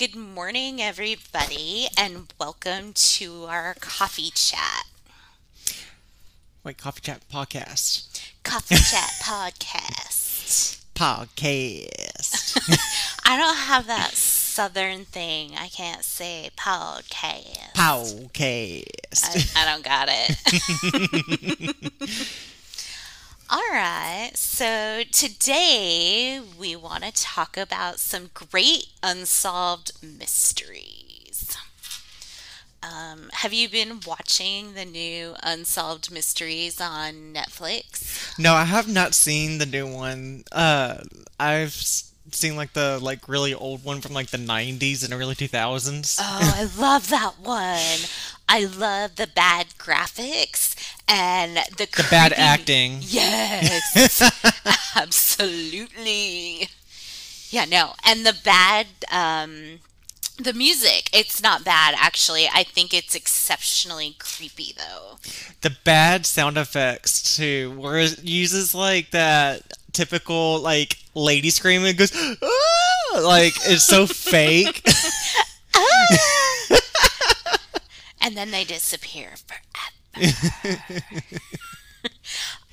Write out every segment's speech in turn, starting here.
Good morning, everybody, and welcome to our coffee chat. Wait, Coffee Chat Podcast. Coffee chat podcast. Podcast. I don't have that southern thing. I can't say podcast. Podcast. I, I don't got it. All right, so today we want to talk about some great unsolved mysteries. Um, have you been watching the new Unsolved Mysteries on Netflix? no, I have not seen the new one. Uh, I've seen like the like really old one from like the 90s and early 2000s. Oh, I love that one. I love the bad graphics and the the bad acting. Yes, absolutely. Yeah, no, and the bad, um, the music. It's not bad actually. I think it's exceptionally creepy though. The bad sound effects too, where it uses like that typical like lady scream and it goes, "Ah!" like it's so fake. and then they disappear forever.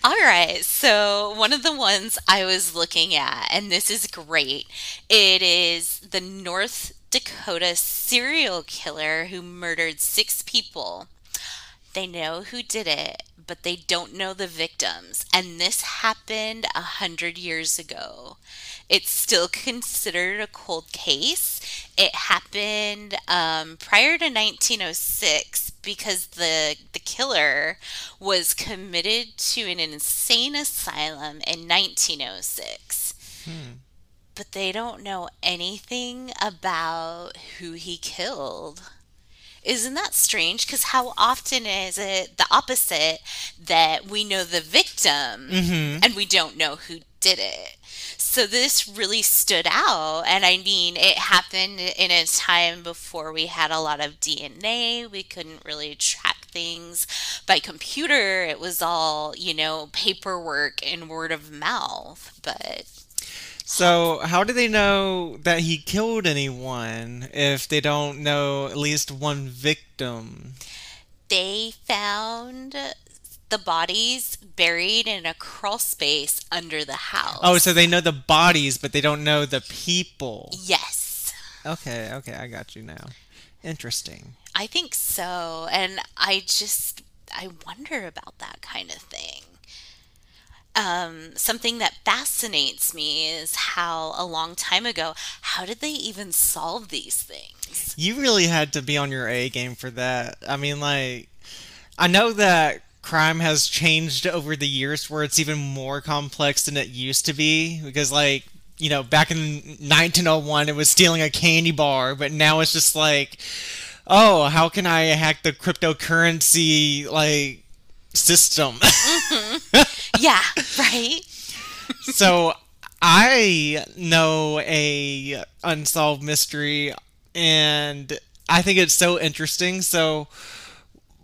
All right, so one of the ones I was looking at, and this is great, it is the North Dakota serial killer who murdered six people. They know who did it, but they don't know the victims. And this happened a hundred years ago. It's still considered a cold case. It happened um, prior to 1906 because the the killer was committed to an insane asylum in 1906 hmm. but they don't know anything about who he killed. Isn't that strange? Because how often is it the opposite that we know the victim mm-hmm. and we don't know who did it? So this really stood out. And I mean, it happened in a time before we had a lot of DNA. We couldn't really track things by computer. It was all, you know, paperwork and word of mouth. But So, how do they know that he killed anyone if they don't know at least one victim? they found the bodies buried in a crawl space under the house. Oh, so they know the bodies, but they don't know the people. yes. Okay, okay, I got you now. Interesting. I think so. And I just, I wonder about that kind of thing. Um, something that fascinates me is how a long time ago, how did they even solve these things? You really had to be on your A game for that. I mean, like, I know that crime has changed over the years where it's even more complex than it used to be because, like, you know, back in 1901, it was stealing a candy bar, but now it's just like, oh, how can I hack the cryptocurrency, like, system? Mm-hmm. yeah, right? so I know a unsolved mystery and I think it's so interesting. So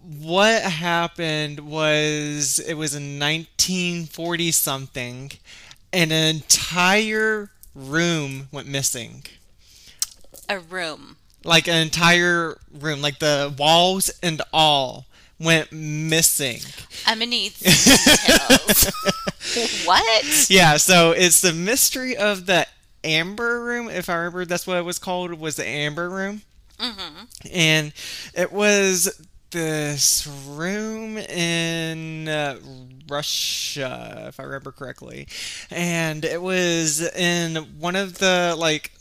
what happened was it was in 1940 something and an entire room went missing. A room. Like an entire room, like the walls and all went missing. I'm gonna need details. what? Yeah, so it's the mystery of the Amber Room, if I remember that's what it was called, was the Amber Room. Mm-hmm. And it was this room in uh, Russia, if I remember correctly. And it was in one of the, like,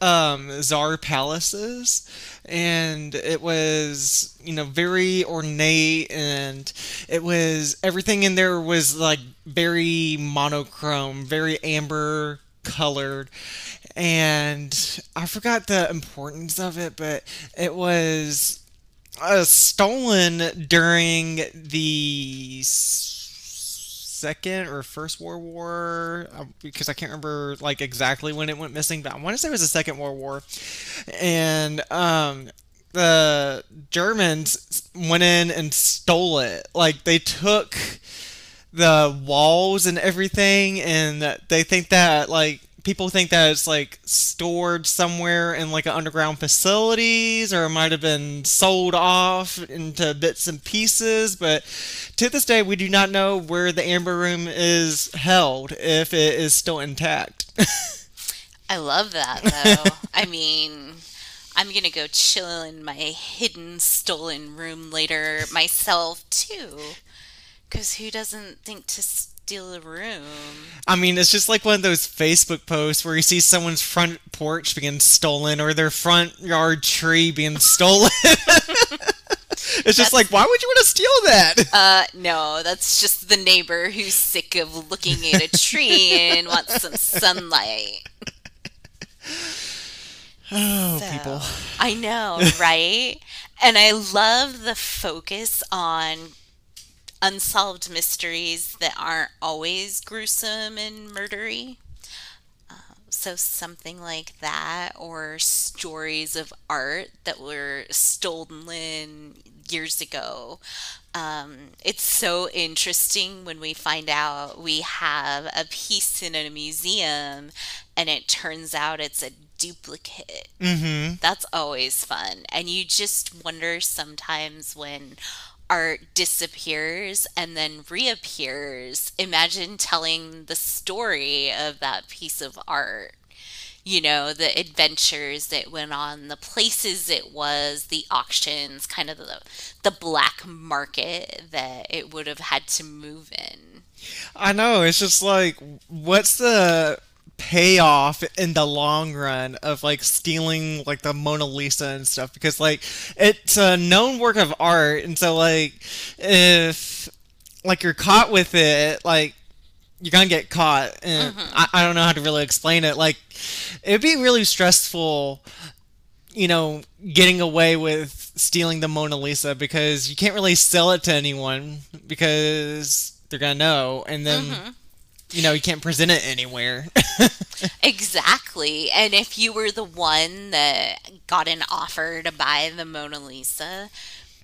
um, Tsar palaces, and it was, you know, very ornate, and it was everything in there was like very monochrome, very amber colored, and I forgot the importance of it, but it was uh, stolen during the second or first World War uh, because I can't remember like exactly when it went missing, but I want to say it was the Second World War, and um, the Germans went in and stole it. Like they took the walls and everything, and they think that like people think that it's like stored somewhere in like an underground facilities or it might have been sold off into bits and pieces but to this day we do not know where the amber room is held if it is still intact I love that though. I mean, I'm gonna go chill in my hidden stolen room later myself too. Cause who doesn't think to steal a room? I mean, it's just like one of those Facebook posts where you see someone's front porch being stolen or their front yard tree being stolen. it's just like, why would you want to steal that? Uh, no, that's just the neighbor who's sick of looking at a tree and wants some sunlight. Oh, So, people. I know, right? and I love the focus on unsolved mysteries that aren't always gruesome and murdery. Uh, So something like that, or stories of art that were stolen years ago. Um, it's so interesting when we find out we have a piece in a museum and it turns out it's a duplicate. Mm-hmm. That's always fun. And you just wonder sometimes when art disappears and then reappears. Imagine telling the story of that piece of art. You know, the adventures that went on, the places it was, the auctions, kind of the the black market that it would have had to move in. I know. It's just like, what's the payoff in the long run of like stealing like the Mona Lisa and stuff? Because like it's a known work of art, and so like if like you're caught with it, like you're gonna get caught. And mm-hmm. I, I don't know how to really explain it. Like it'd be really stressful you know, getting away with stealing the Mona Lisa because you can't really sell it to anyone because they're gonna know, and then mm-hmm. You know you can't present it anywhere. Exactly. And if you were the one that got an offer to buy the Mona Lisa,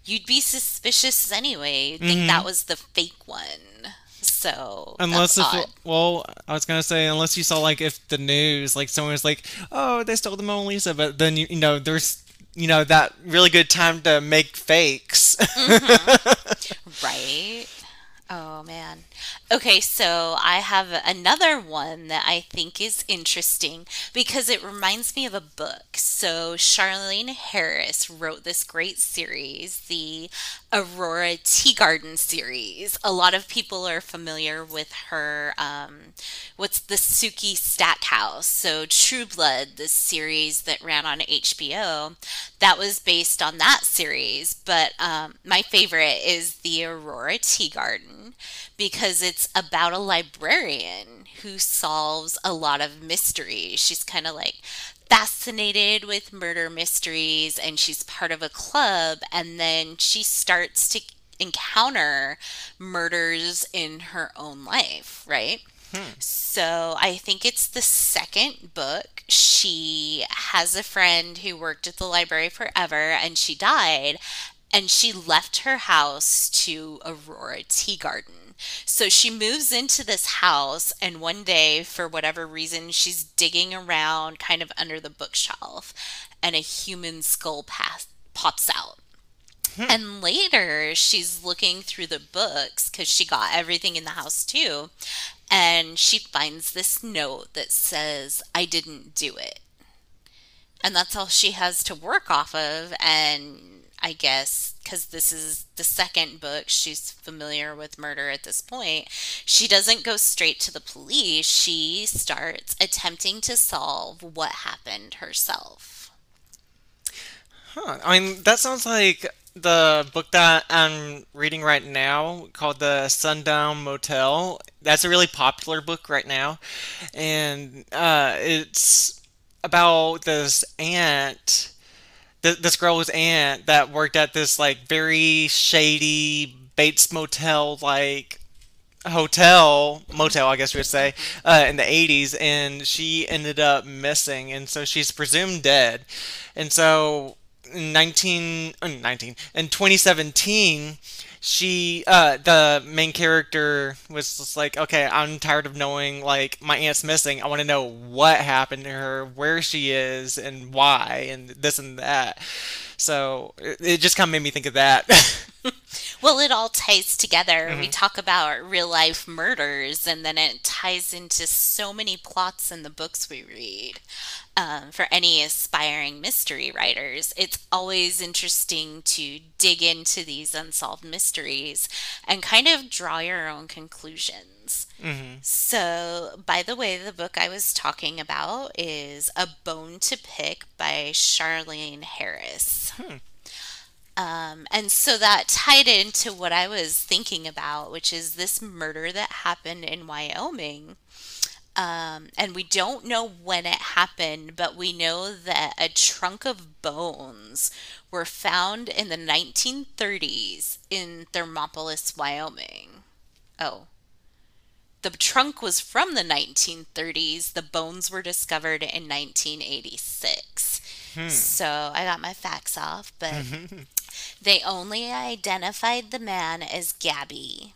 you'd be suspicious anyway. You'd think that mm-hmm. was the fake one. So unless if odd. well, I was gonna say unless you saw like if the news like someone was like, oh, they stole the Mona Lisa, but then you, you know there's you know that really good time to make fakes. Mm-hmm. Right. Oh man. Okay, so I have another one that I think is interesting because it reminds me of a book. So Charlaine Harris wrote this great series, the Aurora Teagarden series. A lot of people are familiar with her um what's the Sookie Stackhouse. So True Blood, this series that ran on HBO, that was based on that series. But um, my favorite is the Aurora Teagarden because it's about a librarian who solves a lot of mysteries. She's kind of like fascinated with murder mysteries and she's part of a club and then she starts to encounter murders in her own life, right? Hmm. So I think it's the second book. She has a friend who worked at the library forever and she died and she left her house to Aurora Teagarden. So she moves into this house and one day for whatever reason she's digging around kind of under the bookshelf and a human skull pass, pops out. Hmm. And later, she's looking through the books because she got everything in the house too. And she finds this note that says, I didn't do it. And that's all she has to work off of. And I guess because this is the second book, she's familiar with murder at this point. She doesn't go straight to the police. She starts attempting to solve what happened herself. Huh. I mean, that sounds like the book that I'm reading right now called The Sundown Motel. That's a really popular book right now. And uh, it's about this aunt, th- this girl's aunt that worked at this like very shady Bates Motel like hotel motel i guess we would say uh, in the 80s and she ended up missing and so she's presumed dead. And so in 19 uh, 19 in 2017 she uh the main character was just like okay i'm tired of knowing like my aunt's missing. I want to know what happened to her where she is and why and this and that. So it, it just kind of made me think of that well it all ties together mm-hmm. we talk about real life murders and then it ties into so many plots in the books we read um, for any aspiring mystery writers, it's always interesting to dig into these unsolved mysteries and kind of draw your own conclusions. Mm-hmm. So, by the way, the book I was talking about is A Bone to Pick by Charlaine Harris. Hmm. Um, and so that tied into what I was thinking about, which is this murder that happened in Wyoming um, and we don't know when it happened, but we know that a trunk of bones were found in the 1930s in Thermopolis, Wyoming. Oh. The trunk was from the 1930s. The bones were discovered in 1986. Hmm. So I got my facts off, but they only identified the man as Gabby.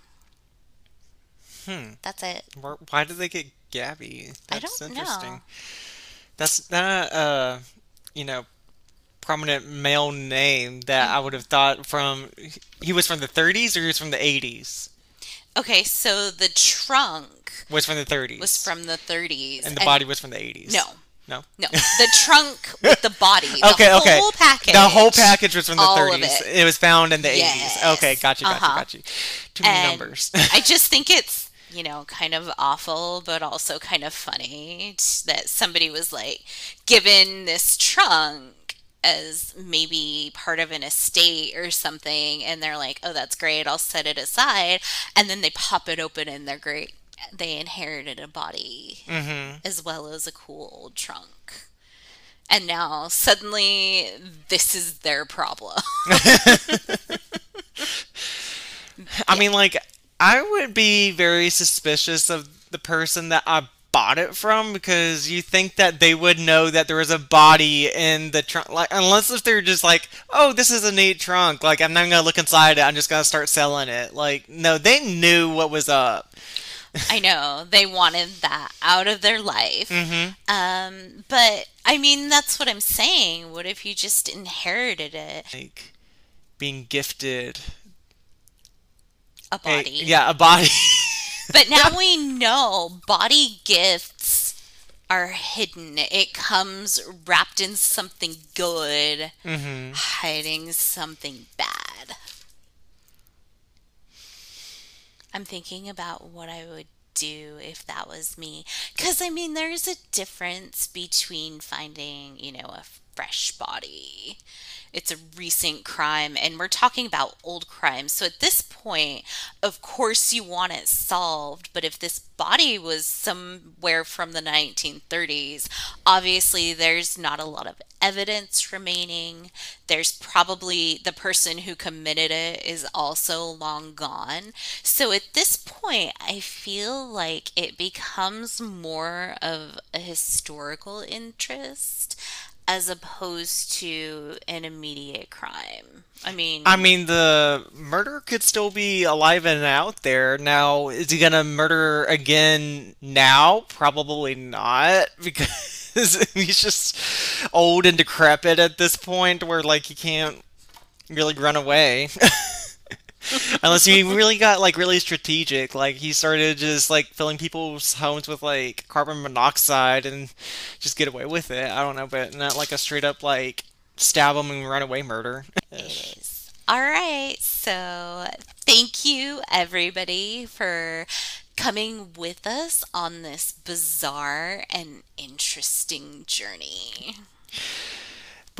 Hmm. That's it. Why did they get Gabby. That's I don't interesting. Know. That's not uh you know prominent male name that I would have thought from he was from the 30s or he was from the 80s. Okay, so the trunk was from the 30s. Was from the 30s. And the and body was from the 80s. No. No. No. The trunk with the body. The okay, okay. whole package. The whole package was from the all 30s. It. it. was found in the yes. 80s. Okay, gotcha, gotcha, uh-huh. gotcha. Too many and numbers. I just think it's you know, kind of awful, but also kind of funny that somebody was like given this trunk as maybe part of an estate or something, and they're like, oh, that's great, I'll set it aside. And then they pop it open and they're great. They inherited a body mm-hmm. as well as a cool old trunk. And now suddenly this is their problem. I mean, like, I would be very suspicious of the person that I bought it from because you think that they would know that there was a body in the trunk like unless if they're just like oh this is a neat trunk like i'm not gonna look inside it i'm just gonna start selling it like no they knew what was up i know they wanted that out of their life mm-hmm. um but i mean that's what i'm saying what if you just inherited it like being gifted a body. A, yeah, a body. but now we know body gifts are hidden. It comes wrapped in something good, mm-hmm. hiding something bad. I'm thinking about what I would do if that was me. Because, I mean, there's a difference between finding, you know, a fresh body it's a recent crime and we're talking about old crimes. So at this point, of course you want it solved, but if this body was somewhere from the 1930s, obviously there's not a lot of evidence remaining. There's probably the person who committed it is also long gone. So at this point, I feel like it becomes more of a historical interest as opposed to an immediate crime. I mean, I mean, the murder could still be alive and out there. Now, is he gonna murder again now? Probably not, because he's just old and decrepit at this point, where like he can't really run away. Unless he really got like really strategic, like he started just like filling people's homes with like carbon monoxide and just get away with it. I don't know, but not like a straight up like stab them and run away murder. All right. So thank you everybody for coming with us on this bizarre and interesting journey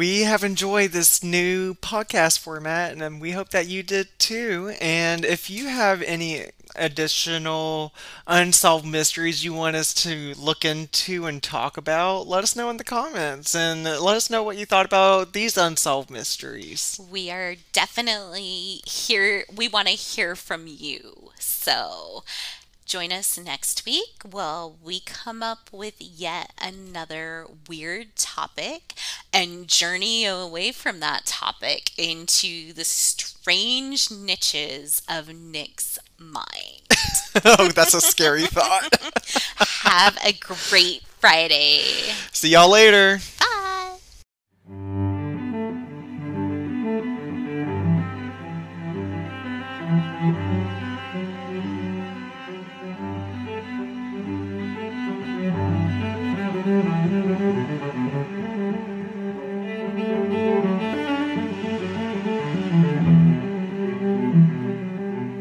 we have enjoyed this new podcast format and we hope that you did too. And if you have any additional unsolved mysteries you want us to look into and talk about, let us know in the comments and let us know what you thought about these unsolved mysteries. We are definitely here. We want to hear from you. So Join us next week while we come up with yet another weird topic and journey away from that topic into the strange niches of Nick's mind. oh, that's a scary thought. Have a great Friday. See y'all later.